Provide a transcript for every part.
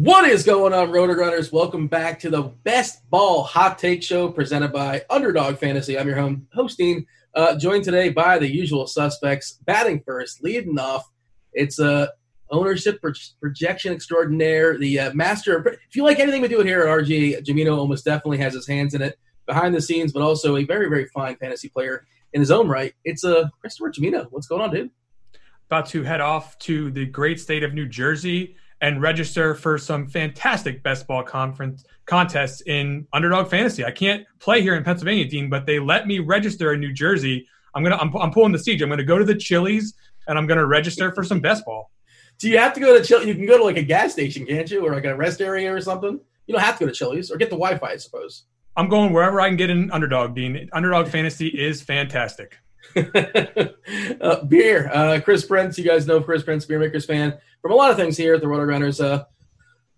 What is going on, RotoGrinders? Welcome back to the Best Ball Hot Take Show presented by Underdog Fantasy. I'm your home hosting, uh, joined today by the usual suspects. Batting first, leading off, it's a uh, ownership pro- projection extraordinaire, the uh, master. If you like anything we do here at RG, Gimino almost definitely has his hands in it behind the scenes, but also a very, very fine fantasy player in his own right. It's a uh, Christopher Gimino. What's going on, dude? About to head off to the great state of New Jersey and register for some fantastic best ball conference contests in underdog fantasy. I can't play here in Pennsylvania, Dean, but they let me register in New Jersey. I'm gonna I'm, I'm pulling the siege. I'm gonna go to the Chili's and I'm gonna register for some best ball. Do you have to go to Chili's? You can go to like a gas station, can't you, or like a rest area or something? You don't have to go to Chili's or get the Wi-Fi, I suppose. I'm going wherever I can get an underdog, Dean. Underdog fantasy is fantastic. uh, beer. Uh, Chris Prince, you guys know Chris Prince, Beer Makers fan from a lot of things here at the RotoGrinders uh,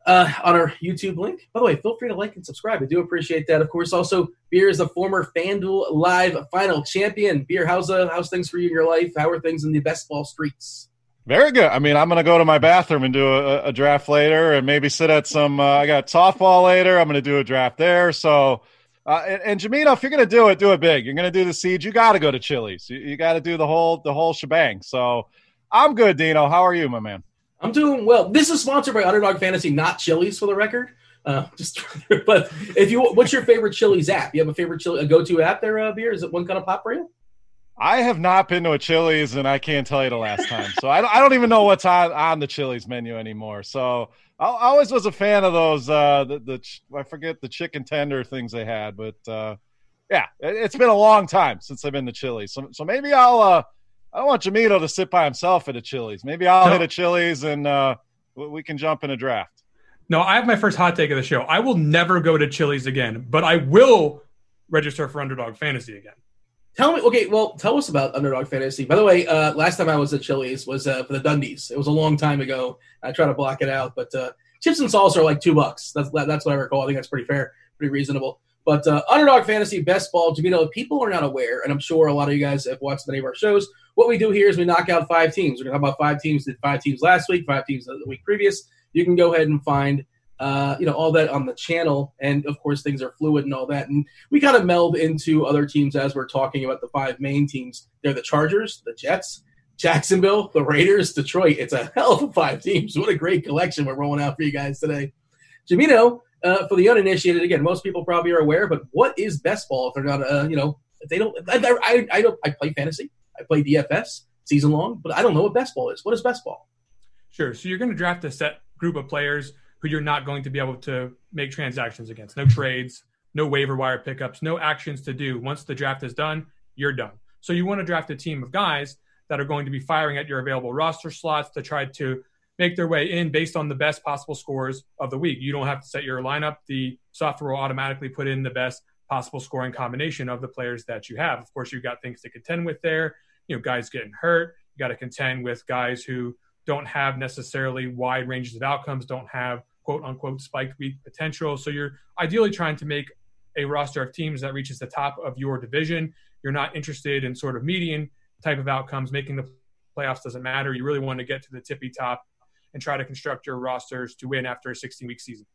uh, on our YouTube link. By the way, feel free to like and subscribe. I do appreciate that. Of course, also, Beer is the former FanDuel Live final champion. Beer, how's, uh, how's things for you in your life? How are things in the best ball streets? Very good. I mean, I'm going to go to my bathroom and do a, a draft later and maybe sit at some, uh, I got softball later. I'm going to do a draft there. So, uh, and, and Gimino, if you're going to do it, do it big. You're going to do the siege. You got to go to Chili's. You, you got to do the whole, the whole shebang. So I'm good, Dino. How are you, my man? I'm doing well. This is sponsored by Underdog Fantasy, not Chili's for the record. Uh, just, but if you, what's your favorite Chili's app? You have a favorite chili, a go-to app there, uh, beer? Is it one kind of pop for you? I have not been to a Chili's, and I can't tell you the last time. So I, I don't even know what's on on the Chili's menu anymore. So I, I always was a fan of those. Uh, the, the I forget the chicken tender things they had, but uh, yeah, it, has been a long time since I've been to Chili's. So so maybe I'll. Uh, I don't want Gimino to sit by himself at a Chili's. Maybe I'll no. hit a Chili's and uh, we can jump in a draft. No, I have my first hot take of the show. I will never go to Chili's again, but I will register for Underdog Fantasy again. Tell me, okay, well, tell us about Underdog Fantasy. By the way, uh, last time I was at Chili's was uh, for the Dundies. It was a long time ago. I try to block it out, but uh, chips and salsa are like two bucks. That's that's what I recall. I think that's pretty fair, pretty reasonable. But uh, Underdog Fantasy Best Ball, Gimino, people are not aware, and I'm sure a lot of you guys have watched many of our shows. What we do here is we knock out five teams. We're going to talk about five teams. Did five teams last week, five teams the week previous. You can go ahead and find uh, you know, all that on the channel. And of course, things are fluid and all that. And we kind of meld into other teams as we're talking about the five main teams. They're the Chargers, the Jets, Jacksonville, the Raiders, Detroit. It's a hell of a five teams. What a great collection we're rolling out for you guys today. Gimino, uh, for the uninitiated, again, most people probably are aware, but what is best ball if they're not, uh, you know, they don't, I, I, I, don't, I play fantasy, I play DFS season long, but I don't know what best ball is. What is best ball? Sure. So you're going to draft a set group of players who you're not going to be able to make transactions against. No trades, no waiver wire pickups, no actions to do. Once the draft is done, you're done. So you want to draft a team of guys that are going to be firing at your available roster slots to try to make their way in based on the best possible scores of the week. You don't have to set your lineup. The software will automatically put in the best possible scoring combination of the players that you have. Of course, you've got things to contend with there. You know, guys getting hurt. You got to contend with guys who don't have necessarily wide ranges of outcomes, don't have quote unquote spike week potential. So you're ideally trying to make a roster of teams that reaches the top of your division. You're not interested in sort of median type of outcomes. Making the playoffs doesn't matter. You really want to get to the tippy top and try to construct your rosters to win after a 16 week season.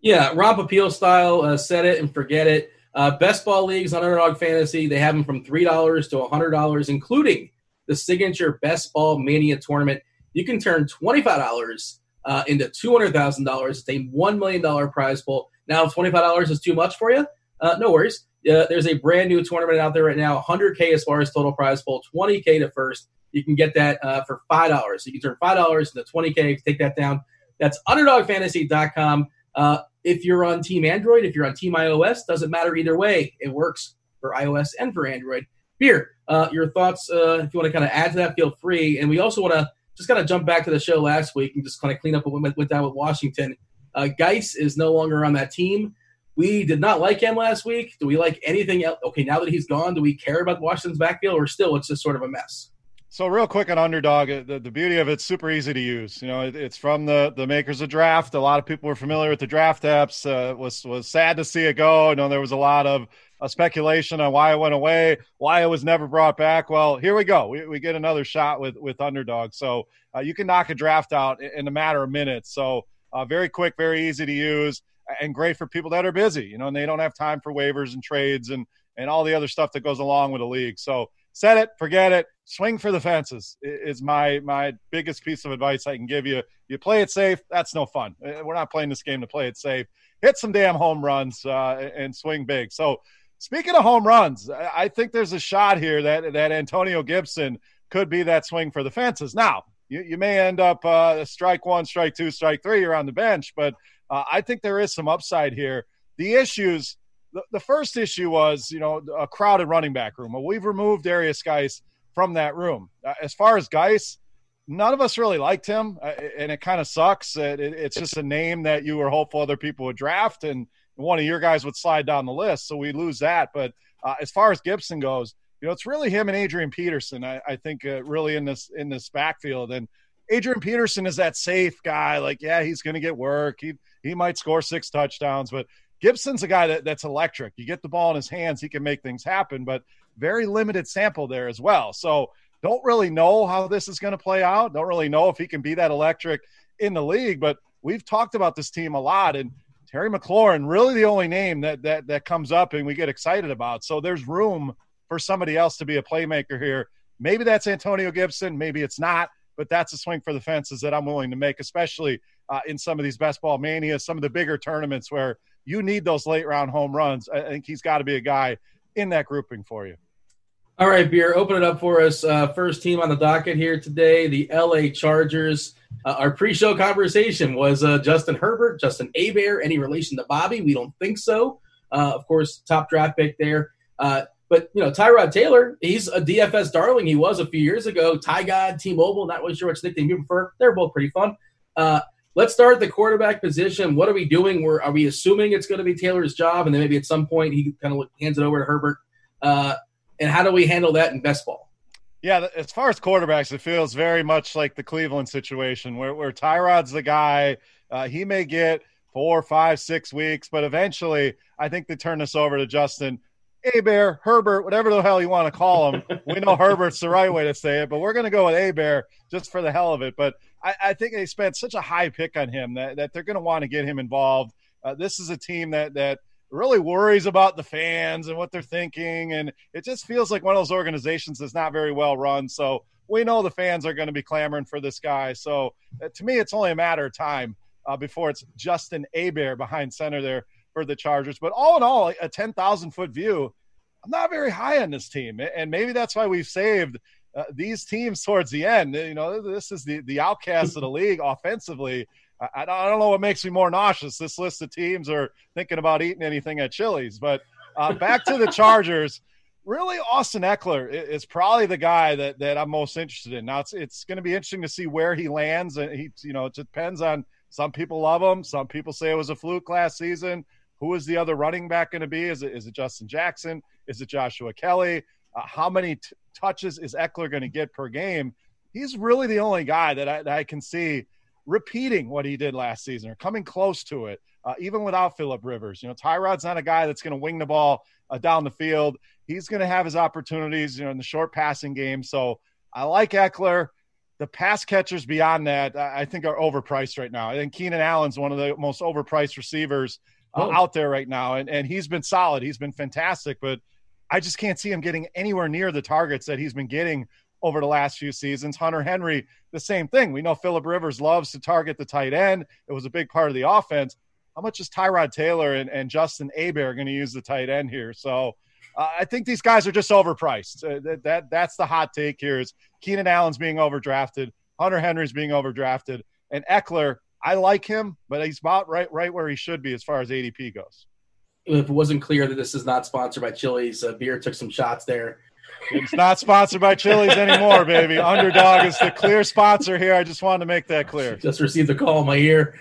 Yeah, Ron Popeil style, uh, set it and forget it. Uh, best ball leagues on Underdog Fantasy, they have them from $3 to $100, including the signature Best Ball Mania tournament. You can turn $25 uh, into $200,000. It's a $1 million prize pool. Now, if $25 is too much for you, uh, no worries. Uh, there's a brand new tournament out there right now 100K as far as total prize pool, 20K to first. You can get that uh, for $5. So you can turn $5 into 20K, take that down. That's underdogfantasy.com. Uh, if you're on Team Android, if you're on Team iOS, doesn't matter either way. It works for iOS and for Android. Beer, uh, your thoughts, uh, if you want to kind of add to that, feel free. And we also want to just kind of jump back to the show last week and just kind of clean up what went, down with Washington. Uh, Guice is no longer on that team. We did not like him last week. Do we like anything else? Okay, now that he's gone, do we care about Washington's backfield or still it's just sort of a mess? So real quick on underdog, uh, the, the beauty of it's super easy to use. You know, it, it's from the the makers of draft. A lot of people were familiar with the draft apps. Uh, was was sad to see it go. I know there was a lot of uh, speculation on why it went away, why it was never brought back. Well, here we go. We, we get another shot with with underdog. So uh, you can knock a draft out in, in a matter of minutes. So uh, very quick, very easy to use, and great for people that are busy. You know, and they don't have time for waivers and trades and and all the other stuff that goes along with a league. So set it, forget it, swing for the fences is my my biggest piece of advice I can give you. You play it safe. That's no fun. Uh, we're not playing this game to play it safe. Hit some damn home runs uh, and swing big. So speaking of home runs, I think there's a shot here that that Antonio Gibson could be that swing for the fences. Now you, you may end up uh, strike one, strike two, strike three. You're on the bench, but uh, I think there is some upside here. The issues the, the first issue was, you know, a crowded running back room. Well, we've removed Darius Guice from that room. Uh, as far as Guice, none of us really liked him, uh, and it kind of sucks. It, it, it's just a name that you were hopeful other people would draft, and one of your guys would slide down the list. So we lose that. But uh, as far as Gibson goes, you know, it's really him and Adrian Peterson. I, I think uh, really in this in this backfield, and Adrian Peterson is that safe guy. Like, yeah, he's going to get work. He he might score six touchdowns, but Gibson's a guy that, that's electric. You get the ball in his hands, he can make things happen, but very limited sample there as well. So don't really know how this is going to play out. Don't really know if he can be that electric in the league, but we've talked about this team a lot and Terry McLaurin, really the only name that that that comes up and we get excited about. So there's room for somebody else to be a playmaker here. Maybe that's Antonio Gibson, maybe it's not, but that's a swing for the fences that I'm willing to make, especially uh, in some of these best ball manias, some of the bigger tournaments where you need those late round home runs. I think he's got to be a guy in that grouping for you. All right, Beer, open it up for us. Uh, first team on the docket here today, the LA Chargers. Uh, our pre show conversation was uh, Justin Herbert, Justin Abear, any relation to Bobby? We don't think so. Uh, of course, top draft pick there. Uh, but, you know, Tyrod Taylor, he's a DFS darling. He was a few years ago. Ty God, T Mobile, not really sure which nickname you prefer. They're both pretty fun. Uh, let's start the quarterback position. What are we doing? We're, are we assuming it's going to be Taylor's job, and then maybe at some point he kind of hands it over to Herbert? And how do we handle that in best ball? Yeah, as far as quarterbacks, it feels very much like the Cleveland situation where, where Tyrod's the guy. Uh, he may get four, five, six weeks, but eventually I think they turn this over to Justin. A Bear, Herbert, whatever the hell you want to call him. we know Herbert's the right way to say it, but we're going to go with A Bear just for the hell of it. But I, I, think they spent such a high pick on him that, that they're going to want to get him involved. Uh, this is a team that that really worries about the fans and what they're thinking, and it just feels like one of those organizations that's not very well run. So we know the fans are going to be clamoring for this guy. So uh, to me, it's only a matter of time uh, before it's Justin Bear behind center there for the Chargers. But all in all, a 10,000 foot view, I'm not very high on this team. And maybe that's why we've saved uh, these teams towards the end. You know, this is the, the outcast of the league offensively. I, I, don't know what makes me more nauseous. This list of teams are thinking about eating anything at Chili's. But uh, back to the Chargers. Really, Austin Ekeler is probably the guy that, that I'm most interested in. Now, it's it's going to be interesting to see where he lands, and he, you know, it depends on some people love him. Some people say it was a fluke last season. Who is the other running back going to be? Is it is it Justin Jackson? Is it Joshua Kelly? Uh, how many t- touches is Ekeler going to get per game? He's really the only guy that I, that I, can see repeating what he did last season or coming close to it, uh, even without Philip Rivers. You know, Tyrod's not a guy that's going to wing the ball uh, down the field. He's going to have his opportunities, you know, in the short passing game. So I like Ekeler. the pass catchers beyond that, I think, are overpriced right now. I think Keenan Allen's one of the most overpriced receivers uh, oh. out there right now, and and he's been solid. He's been fantastic, but I just can't see him getting anywhere near the targets that he's been getting over the last few seasons. Hunter Henry, the same thing. We know Philip Rivers loves to target the tight end. It was a big part of the offense. How much is Tyrod Taylor and, and Justin Herbert going to use the tight end here? So uh, I think these guys are just overpriced. Uh, that, that that's the hot take here is Keenan Allen's being overdrafted, Hunter Henry's being overdrafted, and Ekeler. I like him, but he's about right right where he should be as far as ADP goes. If it wasn't clear that this is not sponsored by Chili's, uh, beer took some shots there. It's not sponsored by Chili's anymore, baby. Underdog is the clear sponsor here. I just wanted to make that clear. Just received a call in my ear.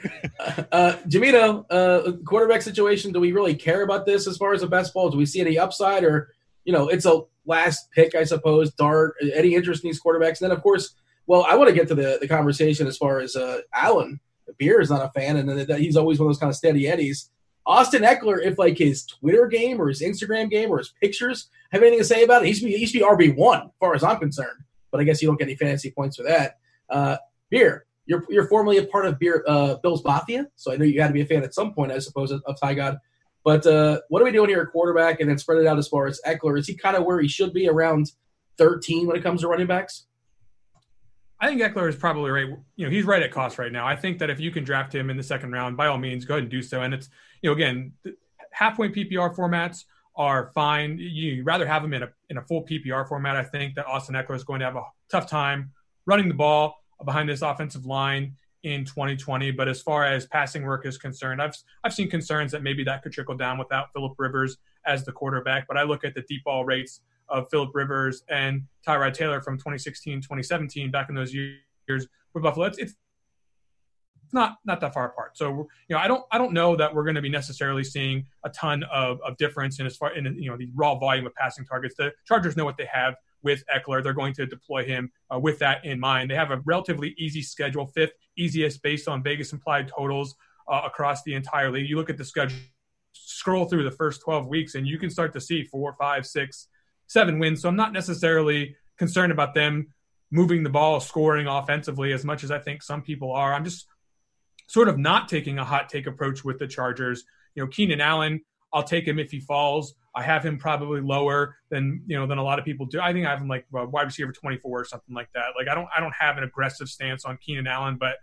Uh, Gimino, uh, quarterback situation. Do we really care about this as far as the best ball? Do we see any upside, or you know, it's a last pick, I suppose. Dart. Any interest in these quarterbacks? And then, of course, well, I want to get to the the conversation as far as uh, Allen. Beer is not a fan, and he's always one of those kind of steady eddies. Austin Ekeler, if like his Twitter game or his Instagram game or his pictures have anything to say about it, he to be, used to be RB one, as far as I'm concerned. But I guess you don't get any fantasy points for that. Uh, Beer, you're you're formerly a part of Beer uh, Bill's Mafia, so I know you had to be a fan at some point, I suppose, of, of Ty God. But uh, what are we doing here at quarterback, and then spread it out as far as Ekeler? Is he kind of where he should be, around 13 when it comes to running backs? I think Ekeler is probably right. You know, he's right at cost right now. I think that if you can draft him in the second round, by all means, go ahead and do so. And it's, you know, again, half point PPR formats are fine. You'd rather have him in a in a full PPR format. I think that Austin Ekeler is going to have a tough time running the ball behind this offensive line in 2020. But as far as passing work is concerned, I've I've seen concerns that maybe that could trickle down without Philip Rivers as the quarterback. But I look at the deep ball rates of Philip Rivers and Tyrod Taylor from 2016, 2017, back in those years with Buffalo. It's, it's not not that far apart. So you know, I don't I don't know that we're going to be necessarily seeing a ton of, of difference in as far in you know the raw volume of passing targets. The Chargers know what they have with Ekeler. They're going to deploy him uh, with that in mind. They have a relatively easy schedule, fifth easiest based on Vegas implied totals uh, across the entire league. You look at the schedule, scroll through the first 12 weeks, and you can start to see four, five, six, seven wins. So I'm not necessarily concerned about them moving the ball, scoring offensively as much as I think some people are. I'm just sort of not taking a hot take approach with the Chargers. You know, Keenan Allen, I'll take him if he falls. I have him probably lower than you know than a lot of people do. I think I have him like wide receiver 24 or something like that. Like I don't I don't have an aggressive stance on Keenan Allen, but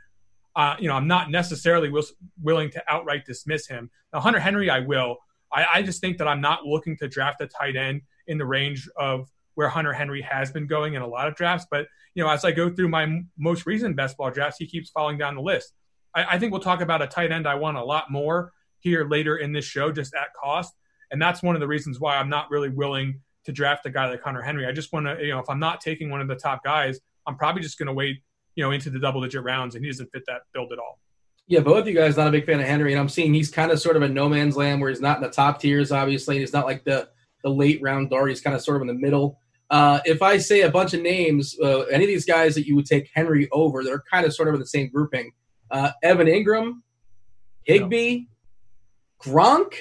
uh, you know I'm not necessarily will, willing to outright dismiss him. Now Hunter Henry, I will. I, I just think that I'm not looking to draft a tight end in the range of where Hunter Henry has been going in a lot of drafts. But you know, as I go through my m- most recent best ball drafts, he keeps falling down the list. I, I, think we'll talk about a tight end I want a lot more here later in this show, just at cost, and that's one of the reasons why I'm not really willing to draft a guy like Hunter Henry. I just want to, you know, if I'm not taking one of the top guys, I'm probably just going to wait, you know, into the double digit rounds, and he doesn't fit that build at all. Yeah, both of you guys not a big fan of Henry, and I'm seeing he's kind of sort of a no man's land where he's not in the top tiers, obviously. He's not like the the late round dart. He's kind of sort of in the middle. Uh, if I say a bunch of names, uh, any of these guys that you would take Henry over, they're kind of sort of in the same grouping. Uh, Evan Engram, Higbee, Gronk,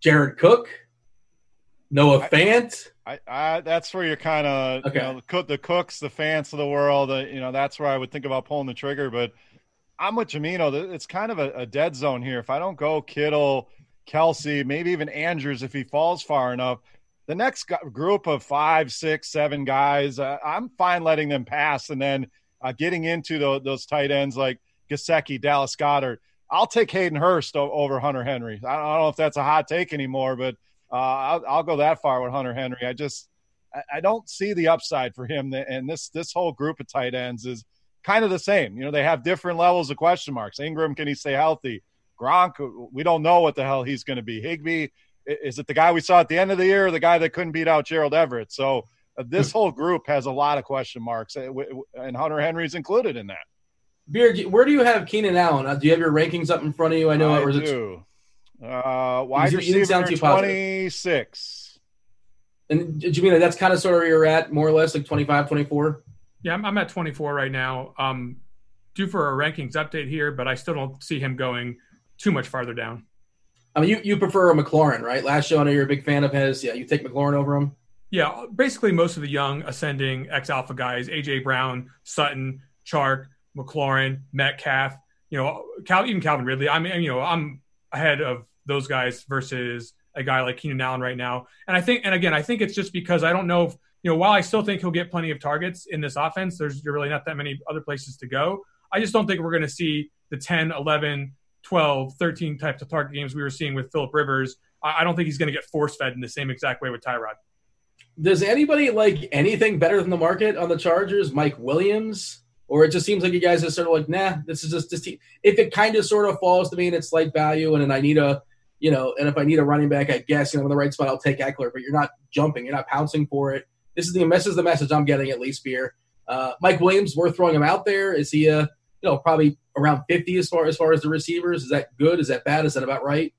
Jared Cook, Noah Fant. I, I, that's where you're kind of okay. you know, the cooks, the fans of the world. Uh, you know, that's where I would think about pulling the trigger. But I'm with Gimino. It's kind of a, a dead zone here. If I don't go Kittle, Kelce, maybe even Andrews, if he falls far enough, the next group of five, six, seven guys, uh, I'm fine letting them pass, and then uh, getting into the, those tight ends like Gesicki, Dallas Goedert. I'll take Hayden Hurst over Hunter Henry. I don't know if that's a hot take anymore, but uh, I'll, I'll, go that far with Hunter Henry. I just I don't see the upside for him, and this this whole group of tight ends is kind of the same. You know, they have different levels of question marks. Engram, can he stay healthy? Gronk, we don't know what the hell he's going to be. Higbee, is it the guy we saw at the end of the year or the guy that couldn't beat out Gerald Everett? So uh, this hmm. whole group has a lot of question marks, uh, and Hunter Henry's included in that. Beard, where do you have Keenan Allen? Uh, do you have your rankings up in front of you? I know I it do. Uh, wide receiver twenty six. And Gimino, that's kind of sort of where you're at, more or less, like 25, 24? Yeah, I'm, I'm at 24 right now. Um, due for a rankings update here, but I still don't see him going too much farther down. I mean, you, you prefer a McLaurin, right? Last show, I know you're a big fan of his. Yeah, you take McLaurin over him. Yeah, basically most of the young ascending ex alpha guys: AJ Brown, Sutton, Chark, McLaurin, Metcalf. You know, Cal, even Calvin Ridley. I mean, you know, I'm ahead of those guys versus a guy like Keenan Allen right now. And I think, and again, I think it's just because I don't know if you know, while I still think he'll get plenty of targets in this offense, there's really not that many other places to go. I just don't think we're going to see the 10, 11, 12, 13 types of target games we were seeing with Philip Rivers. I don't think he's going to get force fed in the same exact way with Tyrod. Does anybody like anything better than the market on the Chargers? Mike Williams? Or it just seems like you guys are sort of like, nah, this is just this team. If it kind of sort of falls to me and it's slight value and then I need a, you know, and if I need a running back, I guess, you know, in the right spot, I'll take Ekeler, but you're not jumping, you're not pouncing for it. This is the this is the message I'm getting at least, Beer. Uh, Mike Williams, worth throwing him out there. Is he a you know, probably around 50 as far as far as the receivers. Is that good? Is that bad? Is that about right?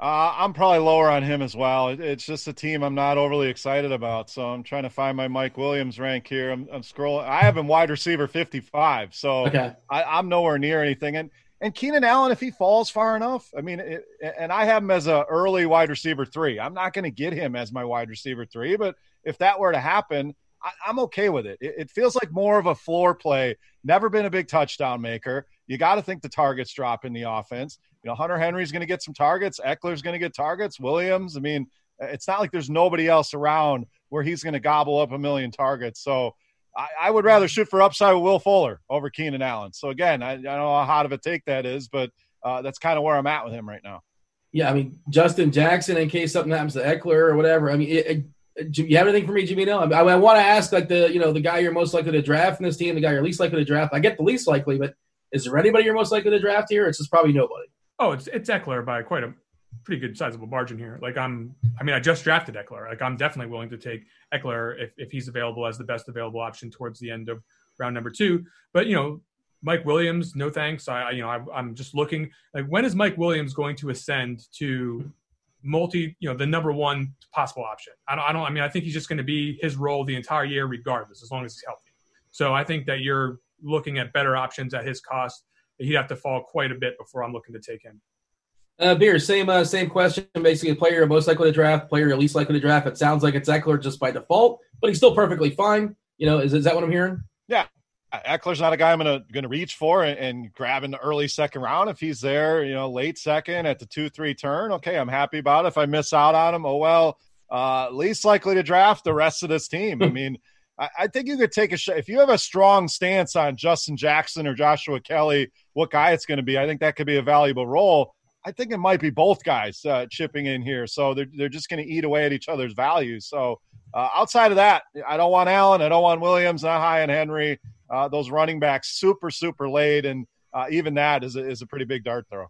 Uh, I'm probably lower on him as well. It, it's just a team I'm not overly excited about. So I'm trying to find my Mike Williams rank here. I'm, I'm scrolling. I have him wide receiver 55. So okay. I, am nowhere near anything. And and Keenan Allen, if he falls far enough, I mean, it, and I have him as a early wide receiver three. I'm not going to get him as my wide receiver three, but if that were to happen, I, am okay with it. it. it. feels like more of a floor play. Never been a big touchdown maker. You got to think the targets drop in the offense. You know, Hunter Henry's going to get some targets. Ekeler's going to get targets. Williams. I mean, it's not like there's nobody else around where he's going to gobble up a million targets. So I, I, would rather shoot for upside with Will Fuller over Keenan Allen. So again, I, I don't know how hot of a take that is, but uh, that's kind of where I'm at with him right now. Yeah, I mean Justin Jackson in case something happens to Ekeler or whatever. I mean, it, it, you have anything for me, Gimino? I, I, I want to ask like the you know the guy you're most likely to draft in this team, the guy you're least likely to draft. I get the least likely, but is there anybody you're most likely to draft here? It's just probably nobody. Oh, it's it's Ekeler by quite a pretty good sizable margin here. Like I'm, I mean, I just drafted Ekeler. Like I'm definitely willing to take Ekeler if if he's available as the best available option towards the end of round number two. But you know, Mike Williams, no thanks. I, you know, I, am just looking like when is Mike Williams going to ascend to multi, you know, the number one possible option. I don't, I don't, I mean, I think he's just going to be his role the entire year, regardless, as long as he's healthy. So I think that you're looking at better options at his cost. He'd have to fall quite a bit before I'm looking to take him. Uh, Beer, same uh, same question. Basically, player most likely to draft, player least likely to draft. It sounds like it's Ekeler just by default, but he's still perfectly fine. You know, is, is that what I'm hearing? Yeah, Ekeler's not a guy I'm gonna gonna reach for and, and, grab in the early second round. If he's there, you know, late second at the two three turn, okay, I'm happy about it. If I miss out on him, oh well. Uh, least likely to draft the rest of this team. I mean, I, I, think you could take a shot if you have a strong stance on Justin Jackson or Joshua Kelly, what guy it's going to be. I think that could be a valuable role. I think it might be both guys uh, chipping in here, so they're they're just going to eat away at each other's values. So uh, outside of that, I don't want Allen, I don't want Williams, not high on Henry uh, those running backs super, super late. And uh, even that is a, is a pretty big dart throw.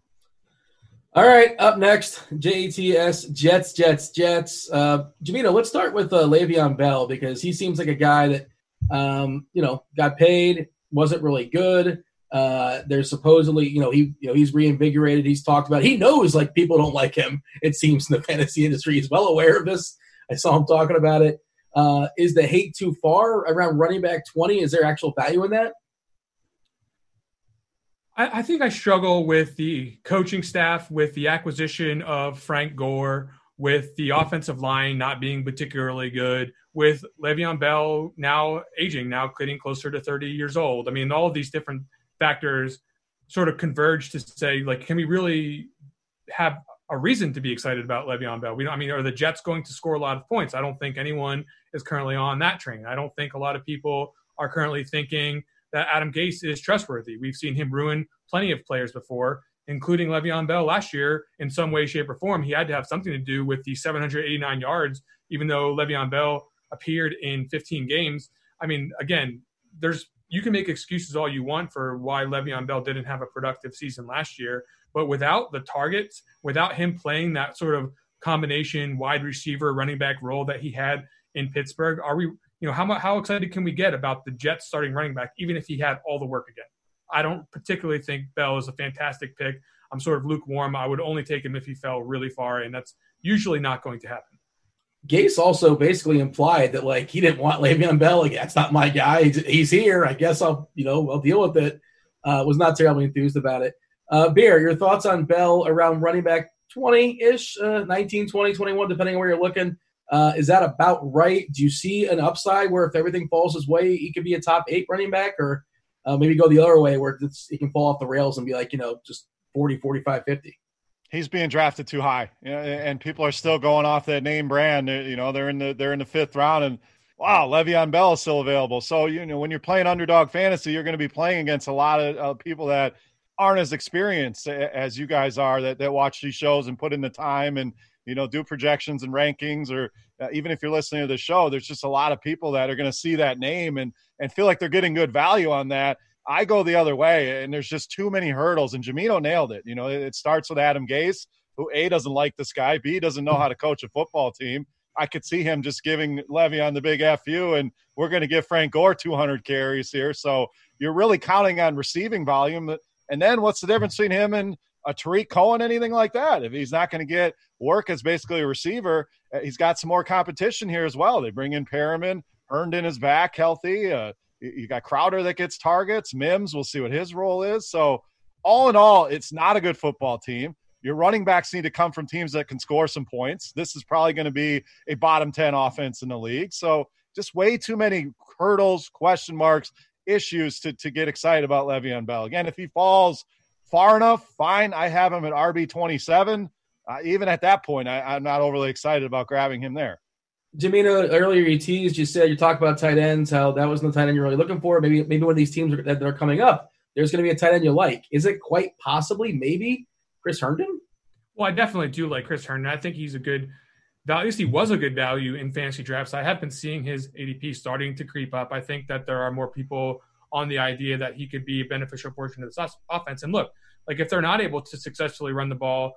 All right, up next, JETS, Jets, Jets, Jets. Uh, Gimino, let's start with uh, Le'Veon Bell because he seems like a guy that, um, you know, got paid, wasn't really good. Uh, there's supposedly, you know, he, you know, he's reinvigorated. He's talked about. He knows like people don't like him. It seems in the fantasy industry. He's well aware of this. I saw him talking about it. Uh, is the hate too far around running back 20? Is there actual value in that? I, I think I struggle with the coaching staff, with the acquisition of Frank Gore, with the offensive line not being particularly good, with Le'Veon Bell now aging, now getting closer to 30 years old. I mean, all of these different factors sort of converge to say, like, can we really have a reason to be excited about Le'Veon Bell? We don't, I mean, are the Jets going to score a lot of points? I don't think anyone is currently on that train. I don't think a lot of people are currently thinking that Adam Gase is trustworthy. We've seen him ruin plenty of players before including Le'Veon Bell last year in some way, shape, or form. He had to have something to do with the 789 yards, even though Le'Veon Bell appeared in 15 games. I mean, again, there's you can make excuses all you want for why Le'Veon Bell didn't have a productive season last year, but without the targets, without him playing that sort of combination wide receiver running back role that he had in Pittsburgh, are we, you know, how how excited can we get about the Jets starting running back, even if he had all the work again? I don't particularly think Bell is a fantastic pick. I'm sort of lukewarm. I would only take him if he fell really far, and that's usually not going to happen. Gase also basically implied that like he didn't want Le'Veon Bell. Like that's not my guy. He's, he's here. I guess I'll you know I'll deal with it. Uh, was not terribly enthused about it. Uh, Beer, your thoughts on Bell around running back 20 ish, uh, 19, 20, 21, depending on where you're looking. Uh, is that about right? Do you see an upside where if everything falls his way, he could be a top eight running back, or uh, maybe go the other way where he can fall off the rails and be like, you know, just 40, 45, 50. He's being drafted too high, and people are still going off that name brand. You know, they're in the they're in the fifth round, and wow, Le'Veon Bell is still available. So you know, when you're playing underdog fantasy, you're going to be playing against a lot of uh, people that aren't as experienced as you guys are that, that watch these shows and put in the time and you know do projections and rankings or uh, even if you're listening to the show there's just a lot of people that are going to see that name and and feel like they're getting good value on that I go the other way, and there's just too many hurdles. And Gimino nailed it. You know, it starts with Adam Gase, who A doesn't like this guy, B doesn't know how to coach a football team. I could see him just giving Le'Veon the big fu, and we're going to give Frank Gore 200 carries here. So you're really counting on receiving volume. And then what's the difference between him and a Tarik Cohen, anything like that? If he's not going to get work as basically a receiver, uh, he's got some more competition here as well. They bring in Perriman, Herndon is back healthy. Uh, you got Crowder that gets targets. Mims, we'll see what his role is. So, all in all, it's not a good football team. Your running backs need to come from teams that can score some points. This is probably going to be a bottom 10 offense in the league. So, just way too many hurdles, question marks, issues to, to get excited about Le'Veon Bell. Again, if he falls far enough, fine. I have him at RB 27. Uh, even at that point, I, I'm not overly excited about grabbing him there. Gimino, earlier you teased, you said you talked about tight ends, how that wasn't the tight end you're really looking for. Maybe maybe one of these teams that are coming up, there's going to be a tight end you like. Is it quite possibly maybe Chris Herndon? Well, I definitely do like Chris Herndon. I think he's a good value. At least he was a good value in fantasy drafts. I have been seeing his ADP starting to creep up. I think that there are more people on the idea that he could be a beneficial portion of this offense. And look, like if they're not able to successfully run the ball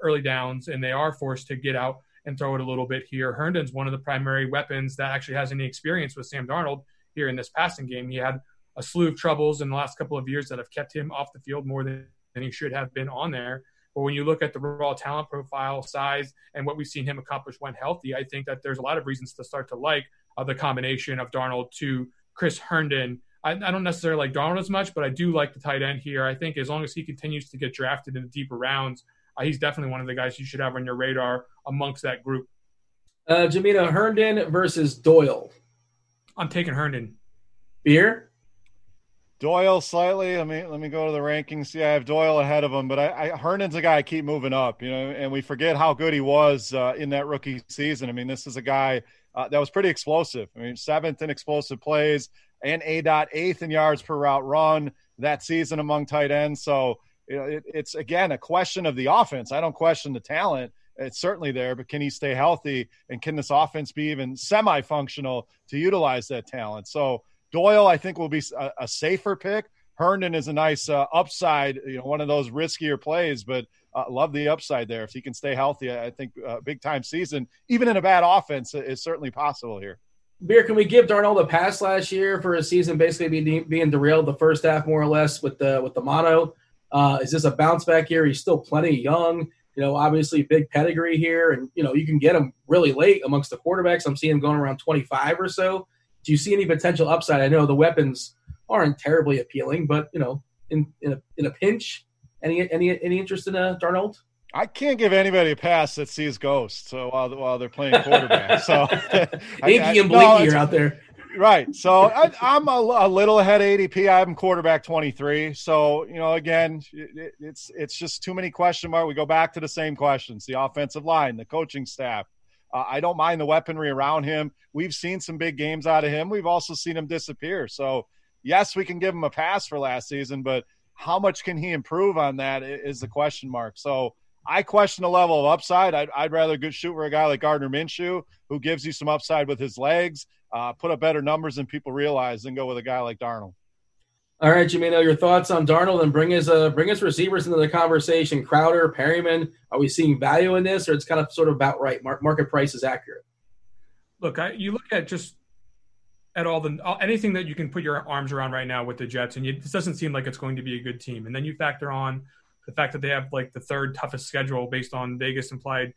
early downs and they are forced to get out and throw it a little bit here. Herndon's one of the primary weapons that actually has any experience with Sam Darnold here in this passing game. He had a slew of troubles in the last couple of years that have kept him off the field more than, he should have been on there. But when you look at the raw talent profile, size, and what we've seen him accomplish when healthy, I think that there's a lot of reasons to start to like uh, the combination of Darnold to Chris Herndon. I, I, don't necessarily like Darnold as much, but I do like the tight end here. I think as long as he continues to get drafted in the deeper rounds, uh, he's definitely one of the guys you should have on your radar amongst that group. Uh, Gimino Herndon versus Doyle. I'm taking Herndon. Beer. Doyle slightly. Let me let me go to the rankings. Yeah, I have Doyle ahead of him, but I, I Herndon's a guy I keep moving up. You know, and we forget how good he was uh, in that rookie season. I mean, this is a guy uh, that was pretty explosive. I mean, seventh in explosive plays and a dot eighth in yards per route run that season among tight ends. So it, it's again a question of the offense. I don't question the talent; it's certainly there, but can he stay healthy? And can this offense be even semi-functional to utilize that talent? So Doyle, I think, will be a, a safer pick. Herndon is a nice uh, upside, you know, one of those riskier plays, but uh, love the upside there. If he can stay healthy, I think uh, big time season, even in a bad offense, is certainly possible here. Beer, can we give Darnold a pass last year for a season basically being, being derailed the first half more or less with the with the mono? Uh, is this a bounce back year? He's still plenty young. You know, obviously big pedigree here, and you know you can get him really late amongst the quarterbacks. I'm seeing him going around 25 or so. Do you see any potential upside? I know the weapons aren't terribly appealing, but you know, in in a, in a pinch, any any any interest in a uh, Darnold? I can't give anybody a pass that sees ghosts. So while while they're playing quarterback, so Inky and Blinky no, are out there. Right. So I, am a, a, little ahead of ADP. I'm quarterback 23. So you know, again, it, it's it's just too many question marks. We go back to the same questions: the offensive line, the coaching staff. Uh, I don't mind the weaponry around him. We've seen some big games out of him. We've also seen him disappear. So yes, we can give him a pass for last season, but how much can he improve on that is the question mark. So I question the level of upside. I'd, I'd rather shoot for a guy like Gardner Minshew, who gives you some upside with his legs, uh, put up better numbers than people realize, than go with a guy like Darnold. All right, Gimino, your thoughts on Darnold and bring his uh, bring his receivers into the conversation. Crowder, Perriman, are we seeing value in this, or it's kind of sort of about right? market price is accurate. Look, I, you look at just at all the anything that you can put your arms around right now with the Jets, and you, this doesn't seem like it's going to be a good team. And then you factor on the fact that they have like the third toughest schedule based on Vegas implied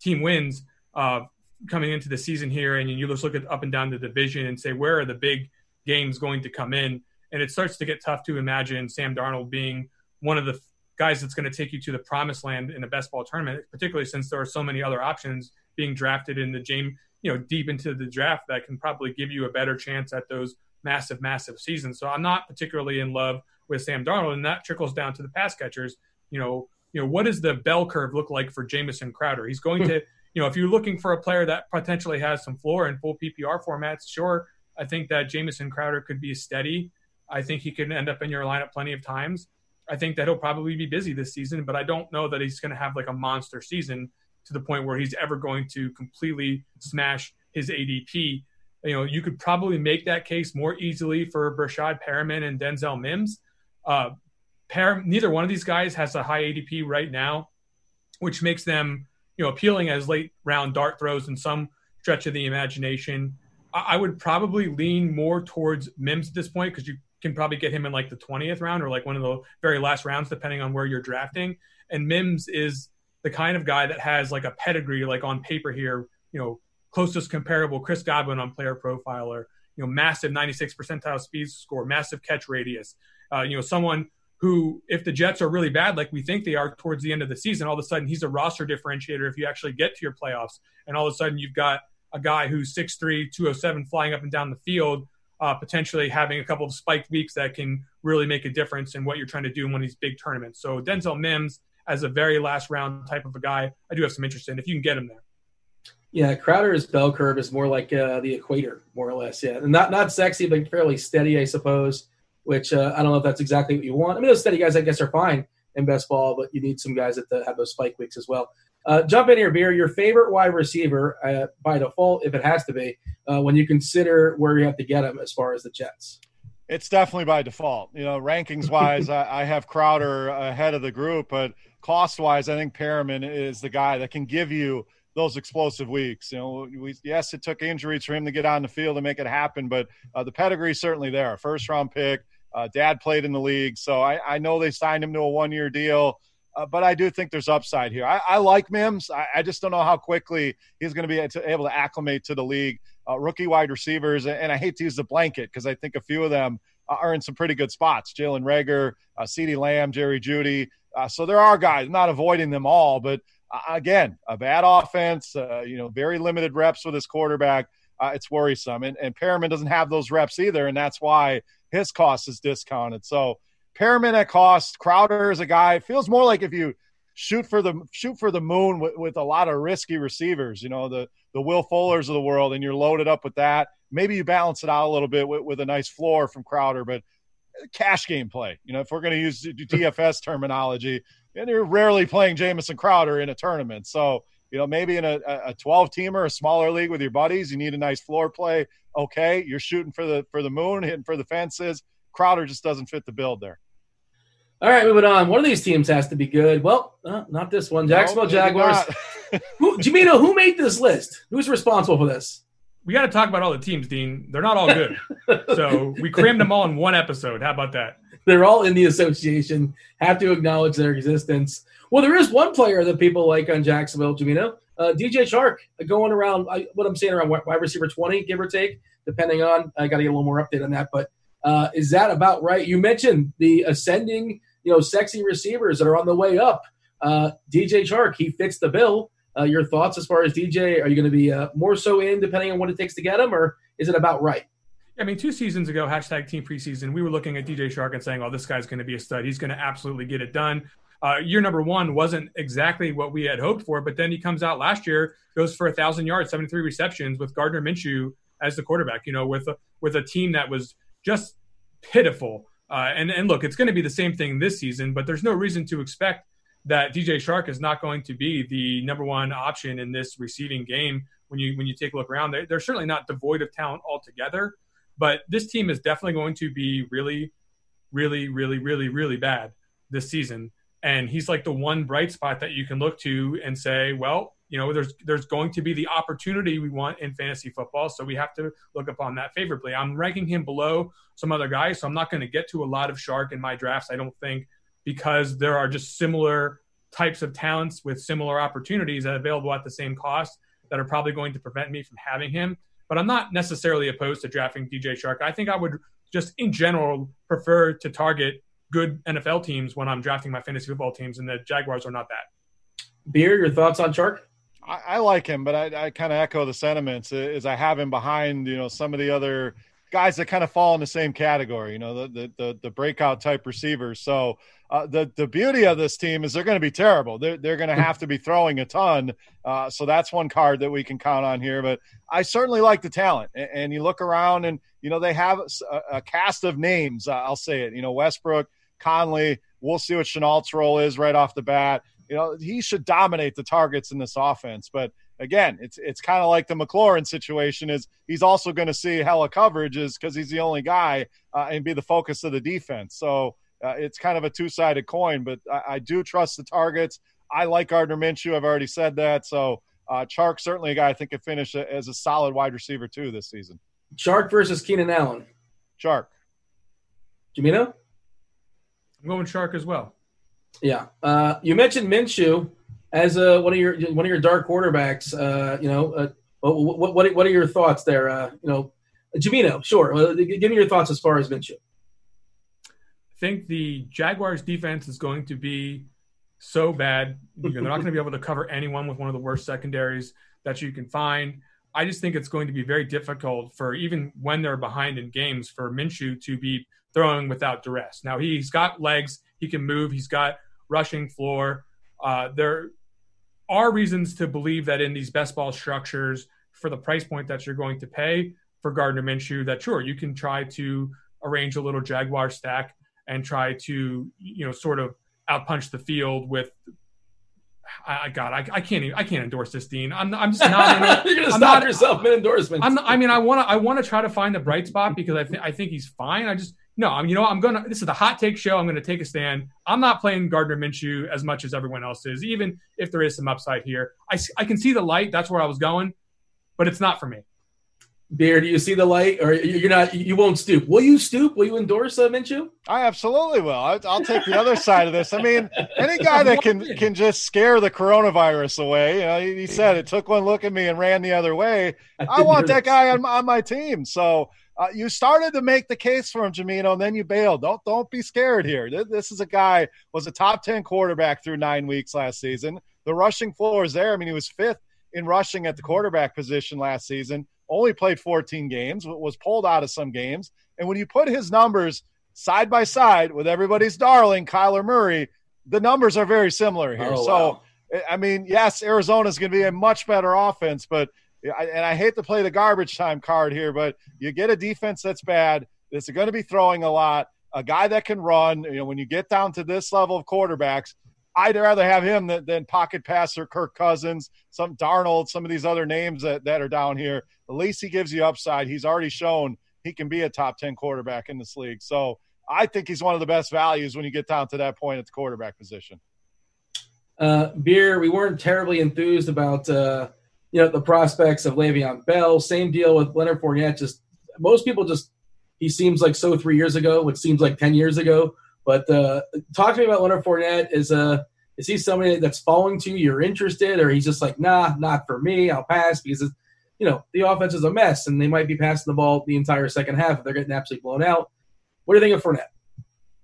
team wins uh, coming into the season here, and you just look at up and down the division and say where are the big games going to come in, and it starts to get tough to imagine Sam Darnold being one of the guys that's going to take you to the promised land in a best ball tournament, particularly since there are so many other options being drafted in the James, you know, deep into the draft that can probably give you a better chance at those massive, massive seasons. So I'm not particularly in love with Sam Darnold, and that trickles down to the pass catchers you know, you know, what does the bell curve look like for Jamison Crowder? He's going to, you know, if you're looking for a player that potentially has some floor in full PPR formats, sure, I think that Jamison Crowder could be steady. I think he could end up in your lineup plenty of times. I think that he'll probably be busy this season, but I don't know that he's going to have like a monster season to the point where he's ever going to completely smash his ADP. You know, you could probably make that case more easily for Breshad Perriman and Denzel Mims. Uh, pair, neither one of these guys has a high ADP right now, which makes them you know appealing as late round dart throws in some stretch of the imagination. I, I would probably lean more towards Mims at this point because you can probably get him in like the 20th round or like one of the very last rounds, depending on where you're drafting. And Mims is the kind of guy that has like a pedigree, like on paper here, you know, closest comparable Chris Godwin on player profiler, you know, massive 96 percentile speed score, massive catch radius, uh, you know, someone who, if the Jets are really bad, like we think they are towards the end of the season, all of a sudden he's a roster differentiator if you actually get to your playoffs. And all of a sudden you've got a guy who's 6'3, 207 flying up and down the field, uh, potentially having a couple of spiked weeks that can really make a difference in what you're trying to do in one of these big tournaments. So Denzel Mims, as a very last round type of a guy, I do have some interest in if you can get him there. Yeah, Crowder's bell curve is more like uh, the equator, more or less. Yeah, and not not sexy, but fairly steady, I suppose which uh, I don't know if that's exactly what you want. I mean, those steady guys, I guess, are fine in best ball, but you need some guys that have those spike weeks as well. Uh, jump in here, Beer. Your favorite wide receiver uh, by default, if it has to be, uh, when you consider where you have to get him as far as the Jets. It's definitely by default. You know, rankings wise, I, I, have Crowder ahead of the group, but cost wise, I think Perriman is the guy that can give you those explosive weeks. You know, we, yes, it took injuries for him to get on the field and make it happen, but uh, the pedigree certainly there. First round pick, uh, dad played in the league, so I, I know they signed him to a one year deal. Uh, but I do think there's upside here. I, I like Mims. I, I, just don't know how quickly he's going to be able to acclimate to the league. Uh, rookie wide receivers, and I hate to use the blanket because I think a few of them are in some pretty good spots. Jalen Reagor, uh, CeeDee Lamb, Jerry Jeudy. Uh, so there are guys, not avoiding them all, but uh, again, a bad offense, uh, you know, very limited reps with his quarterback. Uh, it's worrisome. And, and Perriman doesn't have those reps either, and that's why his cost is discounted. So Perriman at cost, Crowder is a guy. feels more like if you shoot for the shoot for the moon with, with a lot of risky receivers, you know, the the Will Fullers of the world, and you're loaded up with that. Maybe you balance it out a little bit with, with a nice floor from Crowder, but cash game play. You know, if we're going to use DFS terminology, and you're rarely playing Jamison Crowder in a tournament. So, you know, maybe in a, a 12 teamer, a smaller league with your buddies, you need a nice floor play okay, you're shooting for the for the moon, hitting for the fences. Crowder just doesn't fit the build there. All right, moving on. One of these teams has to be good. Well, uh, not this one. Jacksonville no, Jaguars. who, Gimino, who made this list? Who's responsible for this? We got to talk about all the teams, Dean. They're not all good. so we crammed them all in one episode. How about that? They're all in the association. Have to acknowledge their existence. Well, there is one player that people like on Jacksonville, Gimino. Uh, DJ Chark, going around, what I'm saying around wide receiver 20, give or take, depending on. I got to get a little more update on that. But uh, is that about right? You mentioned the ascending, you know, sexy receivers that are on the way up. Uh, DJ Chark, he fits the bill. Uh, your thoughts as far as DJ? Are you going to be uh, more so in depending on what it takes to get him, or is it about right? I mean, two seasons ago, hashtag team preseason, we were looking at DJ Chark and saying, oh, this guy's going to be a stud. He's going to absolutely get it done. Uh, year number one wasn't exactly what we had hoped for, but then he comes out last year, goes for a thousand yards, 73 receptions with Gardner Minshew as the quarterback, you know, with a, with a team that was just pitiful. Uh, and, and look, it's going to be the same thing this season, but there's no reason to expect that DJ Chark is not going to be the number one option in this receiving game. When you when you take a look around, they're, they're certainly not devoid of talent altogether, but this team is definitely going to be really, really, really, really, really bad this season. And he's like the one bright spot that you can look to and say, well, you know, there's there's going to be the opportunity we want in fantasy football, so we have to look upon that favorably. I'm ranking him below some other guys, so I'm not going to get to a lot of Chark in my drafts. I don't think because there are just similar types of talents with similar opportunities that available at the same cost that are probably going to prevent me from having him. But I'm not necessarily opposed to drafting DJ Chark. I think I would just in general prefer to target good NFL teams when I'm drafting my fantasy football teams, and the Jaguars are not that. Beer, your thoughts on Chark? I, I like him, but I, I kind of echo the sentiments. Is I have him behind, you know, some of the other guys that kind of fall in the same category. You know, the the the, the breakout type receivers. So uh, the the beauty of this team is they're going to be terrible. They're they're going to have to be throwing a ton. Uh, so that's one card that we can count on here. But I certainly like the talent. And, and you look around, and you know they have a, a cast of names. Uh, I'll say it. You know, Westbrook, Conley. We'll see what Shenault's role is right off the bat. You know, he should dominate the targets in this offense. But again, it's it's kind of like the McLaurin situation. Is he's also going to see hella coverages because he's the only guy uh, and be the focus of the defense. So uh, it's kind of a two sided coin. But I, I, do trust the targets. I like Gardner Minshew. I've already said that. So uh, Chark certainly a guy I think could finish as a solid wide receiver too this season. Chark versus Keenan Allen. Chark. Gimino. I'm going Chark as well. Yeah. Uh, you mentioned Minshew as a, one of your one of your dark quarterbacks. Uh, you know, uh, what, what what are your thoughts there? Uh, you know, Gimino, sure. give me your thoughts as far as Minshew. I think the Jaguars' defense is going to be so bad. They're not going to be able to cover anyone with one of the worst secondaries that you can find. I just think it's going to be very difficult for even when they're behind in games for Minshew to be throwing without duress. Now he's got legs, he can move, he's got rushing floor. Uh, there are reasons to believe that in these best ball structures, for the price point that you're going to pay for Gardner Minshew, that sure you can try to arrange a little Jaguar stack and try to you know sort of outpunch the field with. I, God, I, I can't. Even, I can't endorse this, Dean. I'm, I'm just not. You're gonna I'm stop not, yourself in endorsements. I'm, I mean, I want to. I want to try to find the bright spot because I think I think he's fine. I just no, I'm, you know, I'm gonna. This is the hot take show. I'm gonna take a stand. I'm not playing Gardner Minshew as much as everyone else is, even if there is some upside here. I, I can see the light. That's where I was going, but it's not for me. Beard, do you see the light, or you're not? You won't stoop. Will you stoop? Will you endorse uh, Minshew? I absolutely will. I, will take the other side of this. I mean, any guy that can can just scare the coronavirus away. You know, he, he said it took one look at me and ran the other way. I, I want that guy on, on my team. So uh, you started to make the case for him, Gimino, and then you bailed. Don't don't be scared here. This, this is a guy was a top ten quarterback through nine weeks last season. The rushing floor is there. I mean, he was fifth in rushing at the quarterback position last season. Only played 14 games, was pulled out of some games. And when you put his numbers side by side with everybody's darling Kyler Murray, the numbers are very similar here. Oh, so, wow. I mean, yes, Arizona is going to be a much better offense, but and I hate to play the garbage time card here, but you get a defense that's bad. That's going to be throwing a lot. A guy that can run. You know, when you get down to this level of quarterbacks, I'd rather have him than, than pocket passer Kirk Cousins, some Darnold, some of these other names that, that are down here. At least he gives you upside. He's already shown he can be a top 10 quarterback in this league. So I think he's one of the best values when you get down to that point at the quarterback position. Uh, Beer, we weren't terribly enthused about uh, you know, the prospects of Le'Veon Bell. Same deal with Leonard Fournette. Just most people just he seems like so three years ago, which seems like ten years ago. But uh, talk to me about Leonard Fournette. Is uh is he somebody that's following to you? You're interested, or he's just like, nah, not for me. I'll pass because you know the offense is a mess, and they might be passing the ball the entire second half if they're getting absolutely blown out. What do you think of Fournette?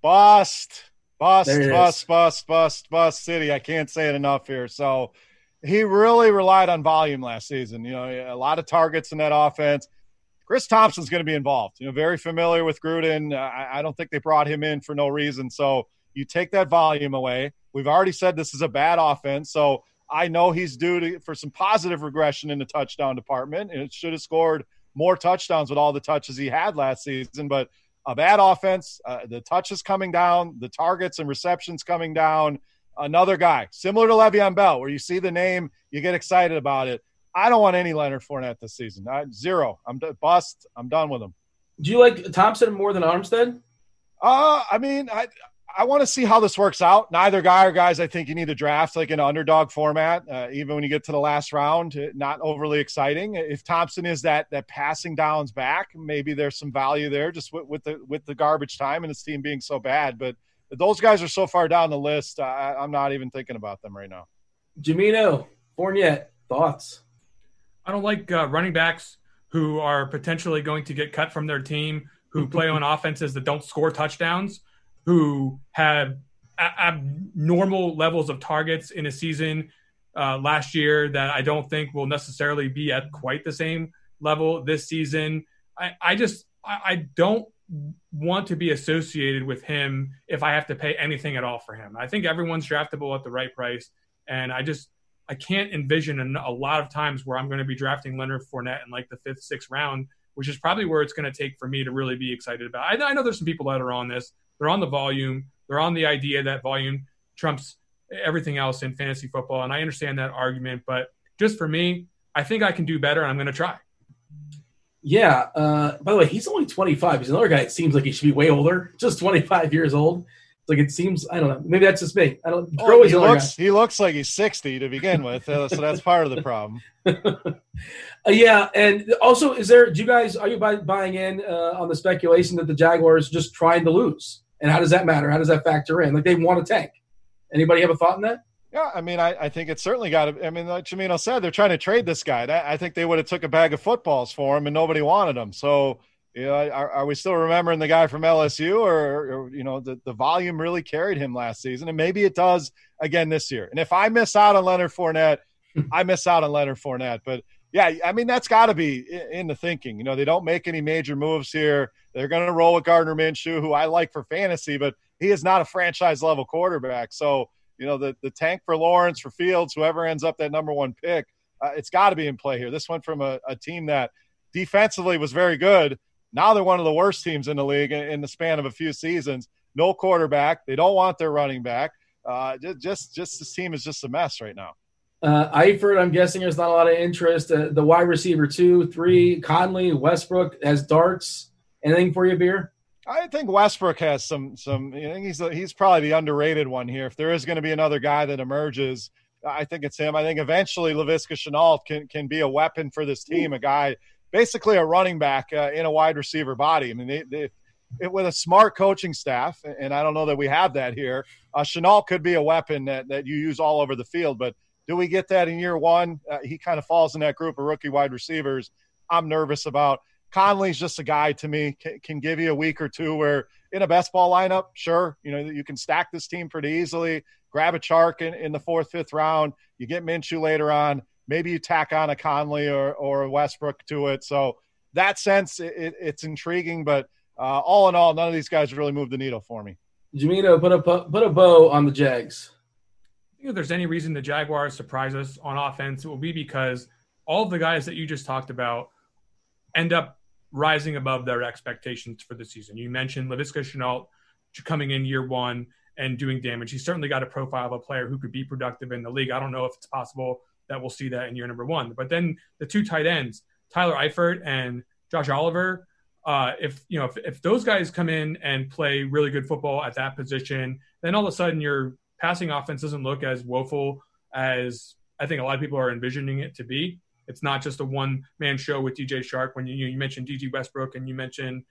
Bust. Bust, bust, bust, bust, bust city. I can't say it enough here. So he really relied on volume last season. You know, a lot of targets in that offense. Chris Thompson's going to be involved. You know, very familiar with Gruden. I, I don't think they brought him in for no reason. So you take that volume away. We've already said this is a bad offense. So I know he's due to, for some positive regression in the touchdown department. And it should have scored more touchdowns with all the touches he had last season. But a bad offense, uh, the touches coming down, the targets and receptions coming down. Another guy, similar to Le'Veon Bell, where you see the name, you get excited about it. I don't want any Leonard Fournette this season. I, zero. I'm bust. I'm done with him. Do you like Thompson more than Armstead? Uh, I mean, I I want to see how this works out. Neither guy are guys I think you need to draft like an underdog format, uh, even when you get to the last round. Uh, not overly exciting. If Thompson is that that passing downs back, maybe there's some value there just with, with the with the garbage time and his team being so bad. But those guys are so far down the list. I, I'm not even thinking about them right now. Gimino, Fournette, thoughts? I don't like uh, running backs who are potentially going to get cut from their team, who play on offenses that don't score touchdowns, who have abnormal levels of targets in a season uh, last year that I don't think will necessarily be at quite the same level this season. I, I just I, I don't want to be associated with him if I have to pay anything at all for him. I think everyone's draftable at the right price, and I just I can't envision a, lot of times where I'm going to be drafting Leonard Fournette in like the fifth, sixth round, which is probably where it's going to take for me to really be excited about. I, I know there's some people that are on this. They're on the volume. They're on the idea that volume trumps everything else in fantasy football, and I understand that argument. But just for me, I think I can do better, and I'm going to try. Yeah. Uh, by the way, he's only 25. He's another guy. It seems like he should be way older. Just 25 years old like it seems. I don't know. Maybe that's just me. I don't. Oh, he looks. He looks like he's sixty to begin with, uh, so that's part of the problem. uh, yeah, and also, is there? Do you guys are you buy, buying in uh, on the speculation that the Jaguars just trying to lose? And how does that matter? How does that factor in? Like they want to tank. Anybody have a thought in that? Yeah, I mean, I, I think it's certainly got to. I mean, like Gimino said, they're trying to trade this guy. I think they would have took a bag of footballs for him, and nobody wanted him. So you know, are, are, we still remembering the guy from LSU, or, or, you know, the, the volume really carried him last season, and maybe it does again this year. And if I miss out on Leonard Fournette, I miss out on Leonard Fournette. But yeah, I mean that's got to be in the thinking. You know, they don't make any major moves here. They're going to roll with Gardner Minshew, who I like for fantasy, but he is not a franchise level quarterback. So you know, the the tank for Lawrence, for Fields, whoever ends up that number one pick, uh, it's got to be in play here. This went from a, a team that defensively was very good now they're one of the worst teams in the league in the span of a few seasons. No quarterback. They don't want their running back. Uh, just, just this team is just a mess right now. Uh, Eifert, I'm guessing there's not a lot of interest. Uh, the wide receiver two, three, Conley, Westbrook as darts. Anything for you, beer? I think Westbrook has some some. I think he's he's probably the underrated one here. If there is going to be another guy that emerges, I think it's him. I think eventually Laviska Shenault can can be a weapon for this team. A guy basically a running back uh, in a wide receiver body. I mean, they, they it, with a smart coaching staff, and I don't know that we have that here. Uh, Shenault could be a weapon that, that you use all over the field, but do we get that in year one? Uh, he kind of falls in that group of rookie wide receivers. I'm nervous about. Conley's just a guy to me can, can give you a week or two where in a best ball lineup, sure, you know you can stack this team pretty easily. Grab a Chark in, in the fourth, fifth round. You get Minshew later on maybe you tack on a Conley or, or Westbrook to it. So that sense, it, it's intriguing, but uh, all in all, none of these guys really moved the needle for me. Gimino, put a put a bow on the Jags. if there's any reason the Jaguars surprise us on offense, it will be because all of the guys that you just talked about end up rising above their expectations for the season. You mentioned Laviska Shenault coming in year one and doing damage. He's certainly got a profile of a player who could be productive in the league. I don't know if it's possible that we'll see that in year number one. But then the two tight ends, Tyler Eifert and Josh Oliver, uh, if you know if, if those guys come in and play really good football at that position, then all of a sudden your passing offense doesn't look as woeful as I think a lot of people are envisioning it to be. It's not just a one man show with DJ Chark. When you you mentioned Dede Westbrook and you mentioned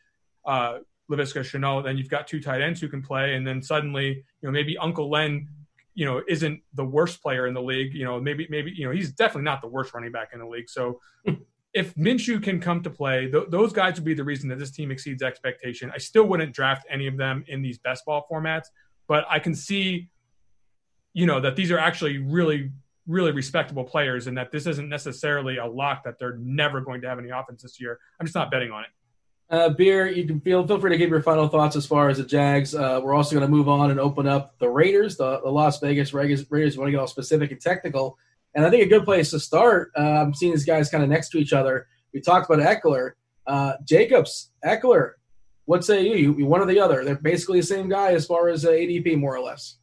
uh, Laviska Shenault, then you've got two tight ends who can play, and then suddenly you know maybe Uncle Len you know, isn't the worst player in the league. You know, maybe maybe you know he's definitely not the worst running back in the league. So if Minshew can come to play, th- those guys would be the reason that this team exceeds expectation. I still wouldn't draft any of them in these best ball formats, but I can see, you know, that these are actually really, really respectable players, and that this isn't necessarily a lock that they're never going to have any offense this year. I'm just not betting on it. Uh, Beer, you can feel feel free to give your final thoughts as far as the Jags. Uh, we're also going to move on and open up the Raiders, the, the Las Vegas Raiders. Raiders want to get all specific and technical, and I think a good place to start. Uh, I'm seeing these guys kind of next to each other. We talked about Ekeler, uh, Jacobs, Ekeler. What say you? you? One or the other? They're basically the same guy as far as uh, ADP, more or less.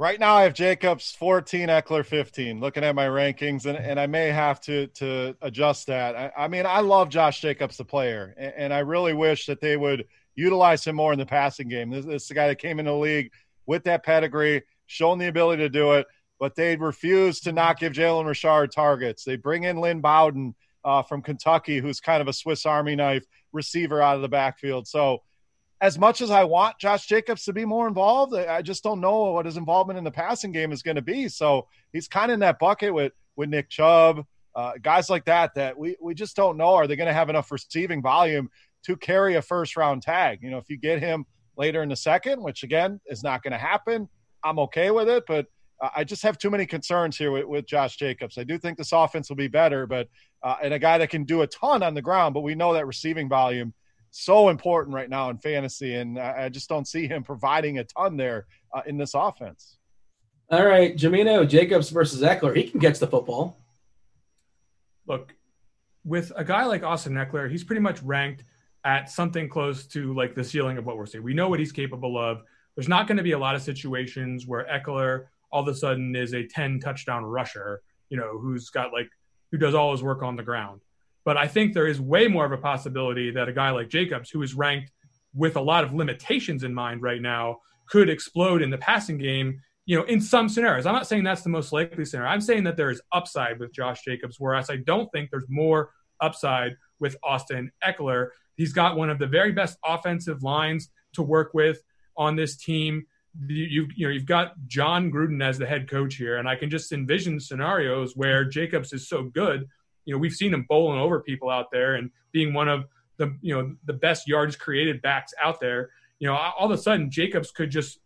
Right now, I have Jacobs 14, Ekeler 15. Looking at my rankings, and, and I may have to to adjust that. I, I mean, I love Josh Jacobs, the player, and, and, I really wish that they would utilize him more in the passing game. This, this is the guy that came in the league with that pedigree, shown the ability to do it, but they refuse to not give Jalen Richard targets. They bring in Lynn Bowden uh, from Kentucky, who's kind of a Swiss Army knife receiver out of the backfield. So as much as I want Josh Jacobs to be more involved, I just don't know what his involvement in the passing game is going to be. So he's kind of in that bucket with with Nick Chubb, uh, guys like that. That we we just don't know. Are they going to have enough receiving volume to carry a first round tag? You know, if you get him later in the second, which again is not going to happen, I'm okay with it. But I just have too many concerns here with, with, Josh Jacobs. I do think this offense will be better, but uh, and a guy that can do a ton on the ground. But we know that receiving volume so important right now in fantasy, and I just don't see him providing a ton there uh, in this offense. All right, Gimino Jacobs versus Ekeler. He can catch the football. Look, with a guy like Austin Ekeler, he's pretty much ranked at something close to like the ceiling of what we're seeing. We know what he's capable of. There's not going to be a lot of situations where Ekeler all of a sudden is a 10 touchdown rusher, you know, who's got like who does all his work on the ground. But I think there is way more of a possibility that a guy like Jacobs, who is ranked with a lot of limitations in mind right now, could explode in the passing game. You know, in some scenarios, I'm not saying that's the most likely scenario. I'm saying that there is upside with Josh Jacobs, whereas I don't think there's more upside with Austin Ekeler. He's got one of the very best offensive lines to work with on this team. You, you know you've got Jon Gruden as the head coach here, and I can just envision scenarios where Jacobs is so good you know, we've seen him bowling over people out there and being one of the, you know, the best yards created backs out there. You know, all of a sudden Jacobs could just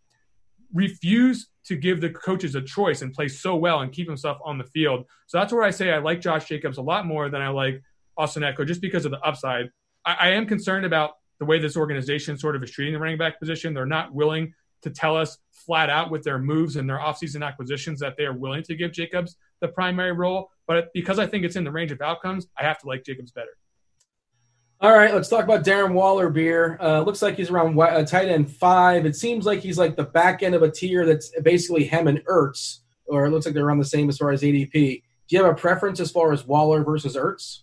refuse to give the coaches a choice and play so well and keep himself on the field. So that's where I say I like Josh Jacobs a lot more than I like Austin Ekeler just because of the upside. I, I am concerned about the way this organization sort of is treating the running back position. They're not willing to tell us flat out with their moves and their offseason acquisitions that they are willing to give Jacobs the primary role. But because I think it's in the range of outcomes, I have to like Jacobs better. All right, let's talk about Darren Waller beer. Uh, looks like he's around uh, tight end five. It seems like he's like the back end of a tier that's basically him and Ertz, or it looks like they're around the same as far as ADP. Do you have a preference as far as Waller versus Ertz?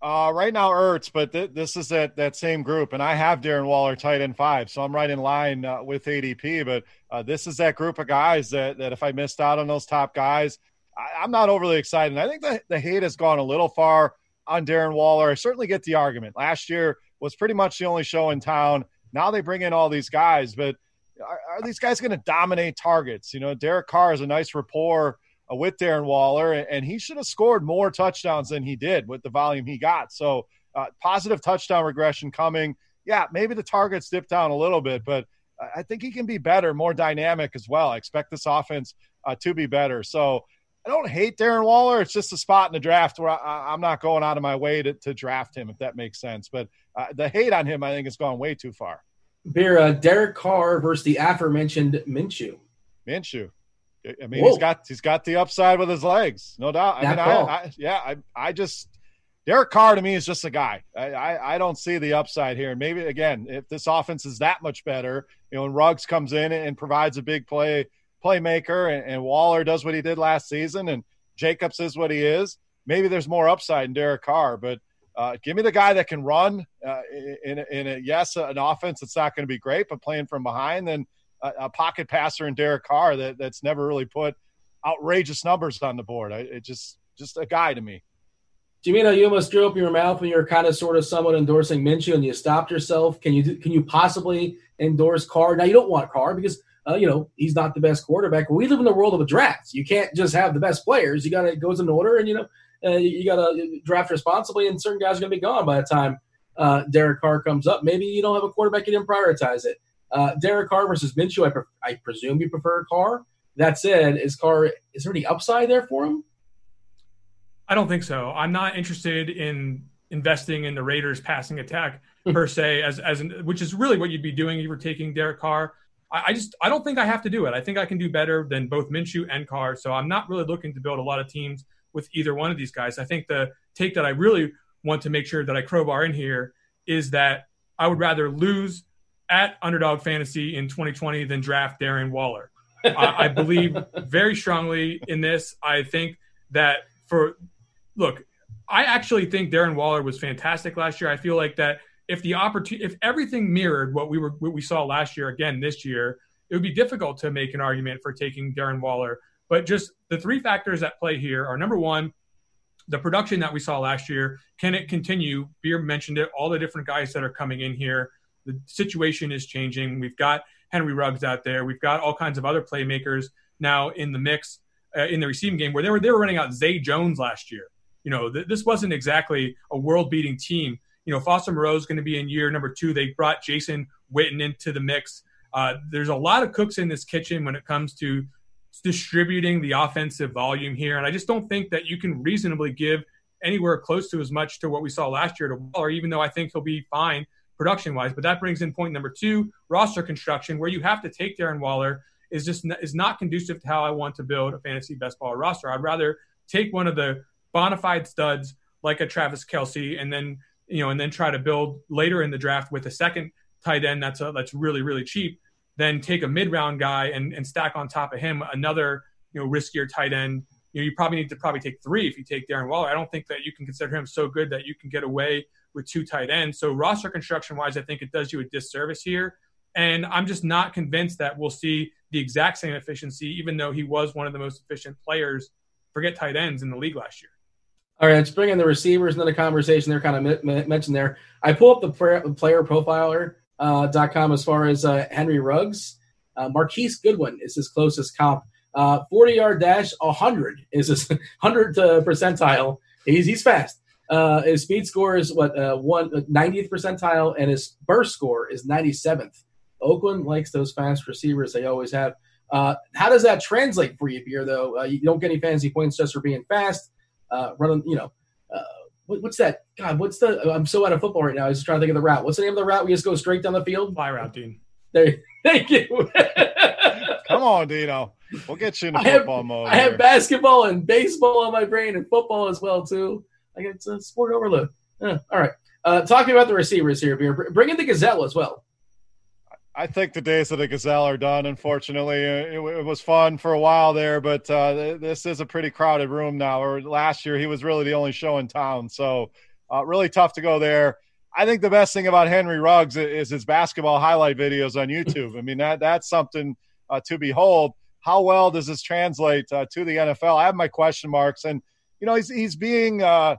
Uh, right now, Ertz, but th- this is that that same group, and I have Darren Waller tight end five, so I'm right in line uh, with ADP. But uh, this is that group of guys that that if I missed out on those top guys, I, am not overly excited. I think the, the hate has gone a little far on Darren Waller. I certainly get the argument. Last year was pretty much the only show in town. Now they bring in all these guys, but are, are these guys going to dominate targets? You know, Derek Carr has a nice rapport uh, with Darren Waller, and he should have scored more touchdowns than he did with the volume he got. So, uh, positive touchdown regression coming. Yeah, maybe the targets dip down a little bit, but I think he can be better, more dynamic as well. I expect this offense uh, to be better. So, I don't hate Darren Waller. It's just a spot in the draft where I, am not going out of my way to, to, draft him, if that makes sense. But uh, the hate on him, I think, has gone way too far. Beer, uh, Derek Carr versus the aforementioned Minshew. Minshew. I mean, Whoa. he's got he's got the upside with his legs, no doubt. I mean, I, I, yeah, I, I just Derek Carr to me is just a guy. I, I, I, don't see the upside here. And maybe again, if this offense is that much better, you know, and Ruggs comes in and provides a big play playmaker, and, and Waller does what he did last season, and Jacobs is what he is. Maybe there's more upside in Derek Carr, but uh, give me the guy that can run uh, in, in a yes, an offense that's not going to be great, but playing from behind. Then a, a, pocket passer in Derek Carr that, that's never really put outrageous numbers on the board. I, it just just a guy to me. Gimino, you almost drew up your mouth when you were kind of sort of somewhat endorsing Minshew, and you stopped yourself. Can you can you possibly endorse Carr? Now you don't want Carr because uh, you know, he's not the best quarterback. We live in the world of a draft. You can't just have the best players. You got to goes in order, and you know, uh, you got to draft responsibly. And certain guys are going to be gone by the time uh, Derek Carr comes up. Maybe you don't have a quarterback, you didn't prioritize it. Uh, Derek Carr versus Minshew. I, pre- I presume you prefer Carr. That said, is Carr is there any upside there for him? I don't think so. I'm not interested in investing in the Raiders passing attack per se, as as which is really what you'd be doing if you were taking Derek Carr. I, I, just I don't think I have to do it. I think I can do better than both Minshew and Carr. So I'm not really looking to build a lot of teams with either one of these guys. I think the take that I really want to make sure that I crowbar in here is that I would rather lose at Underdog Fantasy in 2020 than draft Darren Waller. I, I believe very strongly in this. I think that for look, I actually think Darren Waller was fantastic last year. I feel like that if the opportunity, if everything mirrored what we were, what we saw last year again this year, it would be difficult to make an argument for taking Darren Waller. But just the three factors at play here are number one, the production that we saw last year. Can it continue? Beer mentioned it. All the different guys that are coming in here. The situation is changing. We've got Henry Ruggs out there. We've got all kinds of other playmakers now in the mix uh, in the receiving game where they were they were running out Zay Jones last year. You know, th- this wasn't exactly a world beating team you know, Foster Moreau is going to be in year number two. They brought Jason Witten into the mix. Uh, there's a lot of cooks in this kitchen when it comes to distributing the offensive volume here. And I just don't think that you can reasonably give anywhere close to as much to what we saw last year to Waller, even though I think he'll be fine production wise. But that brings in point number two roster construction, where you have to take Darren Waller is just is not conducive to how I want to build a fantasy best ball roster. I'd rather take one of the bona fide studs like a Travis Kelce and then you know, and then try to build later in the draft with a second tight end that's a, that's really really cheap. Then take a mid round guy and, and stack on top of him another you know riskier tight end. You know, you probably need to probably take three if you take Darren Waller. I don't think that you can consider him so good that you can get away with two tight ends. So roster construction wise, I think it does you a disservice here. And I'm just not convinced that we'll see the exact same efficiency, even though he was one of the most efficient players, forget tight ends in the league last year. All right, let's bring in the receivers into the conversation. They're kind of mentioned there. I pull up the player, profiler uh, dot com as far as uh, Henry Ruggs. Uh, Marquise Goodwin is his closest comp. Uh, 40 yard dash, 100 is his 100 uh, percentile. He's, he's fast. Uh, his speed score is what uh, one 90th percentile, and his burst score is 97th. Oakland likes those fast receivers; they always have. Uh, how does that translate for you, Beer? Though uh, you don't get any fancy points just for being fast uh, running, you know, uh, what, what's that? God, what's the? I'm so out of football right now. I was trying to think of the route. What's the name of the route? We just go straight down the field. Fly route, Dean. There, thank you. Come on, Dino. We'll get you in the football have, mode. I have basketball and baseball on my brain and football as well too. I get a sport overload. Yeah, all right. Uh, talking about the receivers here, bring in the Gazelle as well. I think the days of the Gazelle are done. Unfortunately, it, it was fun for a while there, but uh, this is a pretty crowded room now. Or last year, he was really the only show in town, so uh, really tough to go there. I think the best thing about Henry Ruggs is his basketball highlight videos on YouTube. I mean, that that's something uh, to behold. How well does this translate uh, to the NFL? I have my question marks, and you know, he's he's being uh,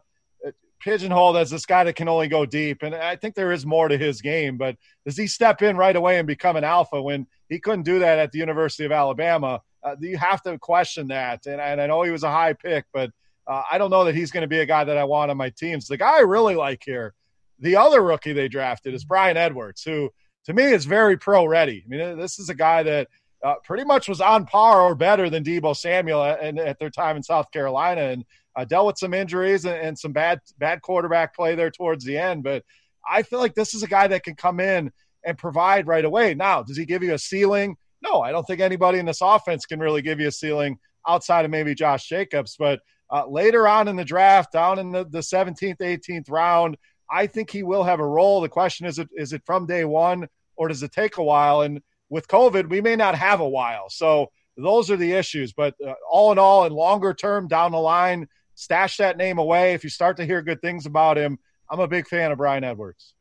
pigeonholed as this guy that can only go deep. And I think there is more to his game, but does he step in right away and become an alpha when he couldn't do that at the University of Alabama? Uh, you have to question that. And, and, I know he was a high pick, but uh, I don't know that he's going to be a guy that I want on my teams. The guy I really like here, the other rookie they drafted is Bryan Edwards, who to me is very pro ready. I mean, this is a guy that uh, pretty much was on par or better than Deebo Samuel at, at their time in South Carolina. And uh, dealt with some injuries and, and, some bad bad quarterback play there towards the end. But I feel like this is a guy that can come in and provide right away. Now, does he give you a ceiling? No, I don't think anybody in this offense can really give you a ceiling outside of maybe Josh Jacobs. But uh, later on in the draft, down in the, the 17th, 18th round, I think he will have a role. The question is, is it from day one or does it take a while? And with COVID, we may not have a while. So those are the issues. But uh, all in all, in longer term down the line, stash that name away. If you start to hear good things about him, I'm a big fan of Bryan Edwards.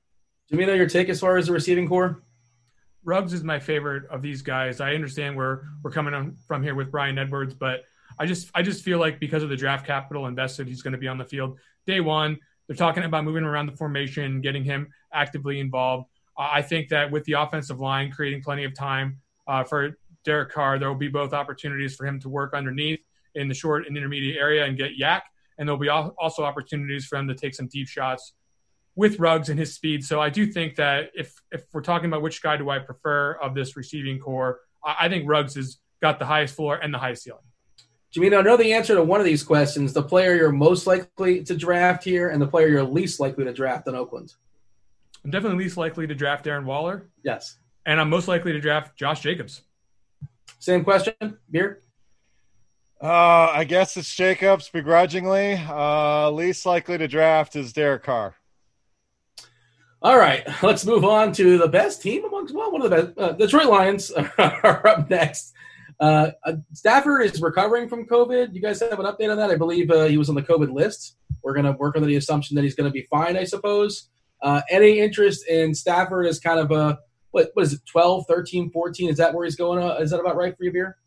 Do you know your take as far as the receiving corps? Ruggs is my favorite of these guys. I understand where we're coming from here with Bryan Edwards, but I just I just feel like because of the draft capital invested, he's going to be on the field day one. They're talking about moving around the formation, getting him actively involved. Uh, I think that with the offensive line creating plenty of time uh, for Derek Carr, there will be both opportunities for him to work underneath in the short and intermediate area and get YAC. And there'll be also opportunities for him to take some deep shots with Ruggs and his speed. So I do think that if if we're talking about which guy do I prefer of this receiving corps, I, I think Ruggs has got the highest floor and the highest ceiling. Gimino, I know the answer to one of these questions. The player you're most likely to draft here, and the player you're least likely to draft in Oakland. I'm definitely least likely to draft Darren Waller. Yes. And I'm most likely to draft Josh Jacobs. Same question, Beer. Uh, I guess it's Jacobs begrudgingly. Uh, least likely to draft is Derek Carr. All right, let's move on to the best team amongst well, one of the best. Uh, Detroit Lions are up next. Uh, Stafford is recovering from COVID. You guys have an update on that? I believe uh, he was on the COVID list. We're going to work under the assumption that he's going to be fine, I suppose. Uh, any interest in Stafford is kind of a, what, what is it, 12, 13, 14? Is that where he's going? Uh, is that about right for you, Beer?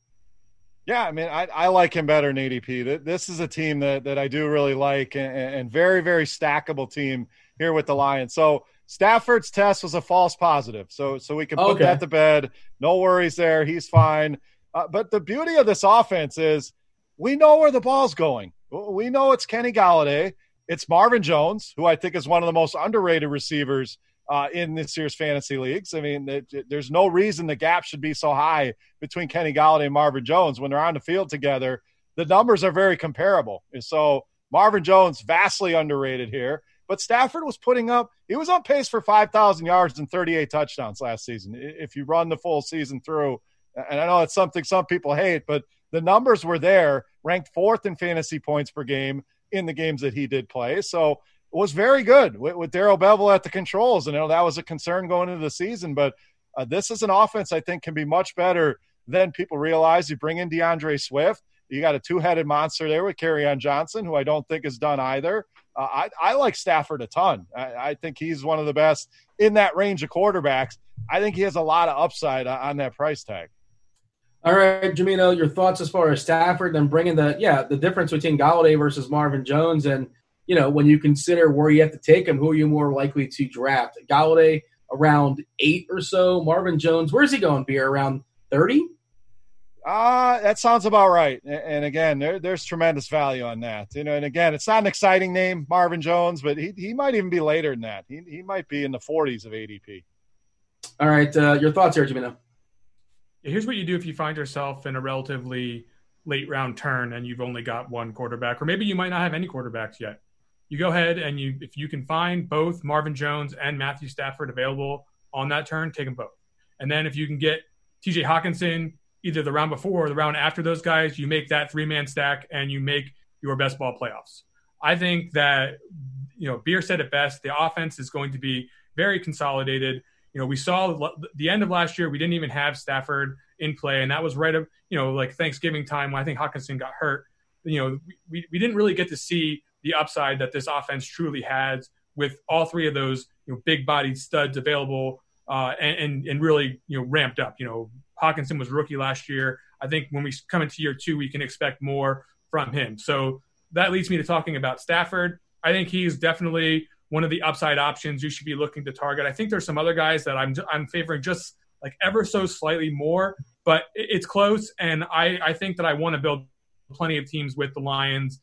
Yeah, I mean, I, I like him better than ADP. This is a team that, that I do really like and, and very, very stackable team here with the Lions. So Stafford's test was a false positive. So, so we can put okay. that to bed. No worries there. He's fine. Uh, but the beauty of this offense is we know where the ball's going. We know it's Kenny Golladay. It's Marvin Jones, who I think is one of the most underrated receivers uh, in this year's fantasy leagues. I mean, it, it, there's no reason the gap should be so high between Kenny Golladay and Marvin Jones when they're on the field together. The numbers are very comparable. And so Marvin Jones vastly underrated here. But Stafford was putting up, he was on pace for 5,000 yards and 38 touchdowns last season. If you run the full season through, and I know it's something some people hate, but the numbers were there, ranked fourth in fantasy points per game in the games that he did play. So was very good with, with Darrell Bevell at the controls. And you know that was a concern going into the season, but uh, this is an offense I think can be much better than people realize. You bring in DeAndre Swift. You got a two-headed monster there with Kerryon Johnson, who I don't think is done either. Uh, I, I, like Stafford a ton. I, I, think he's one of the best in that range of quarterbacks. I think he has a lot of upside on that price tag. All right, Gimino, your thoughts as far as Stafford and bringing the yeah the difference between Golladay versus Marvin Jones, and you know when you consider where you have to take him, who are you more likely to draft? Golladay around eight or so. Marvin Jones, where's he going? Be around thirty? Uh, that sounds about right. And again, there, there's tremendous value on that. You know, and again, it's not an exciting name, Marvin Jones, but he, he might even be later than that. He, he might be in the 40s of ADP. All right. Uh, your thoughts here, Gimino? here's what you do if you find yourself in a relatively late round turn and you've only got one quarterback, or maybe you might not have any quarterbacks yet. You go ahead and you, if you can find both Marvin Jones and Matthew Stafford available on that turn, take them both. And then if you can get TJ Hockenson either the round before or the round after those guys, you make that three man stack and you make your best ball playoffs. I think that, you know, Beer said it best. The offense is going to be very consolidated. You know, we saw the end of last year, we didn't even have Stafford in play, and that was right of you know like Thanksgiving time when I think Hockenson got hurt. You know, we, we didn't really get to see the upside that this offense truly has with all three of those you know big bodied studs available uh, and, and, really you know ramped up. You know, Hockenson was rookie last year. I think when we come into year two, we can expect more from him. So that leads me to talking about Stafford. I think he's definitely one of the upside options you should be looking to target. I think there's some other guys that I'm I'm favoring just like ever so slightly more, but it's close. And I I think that I want to build plenty of teams with the Lions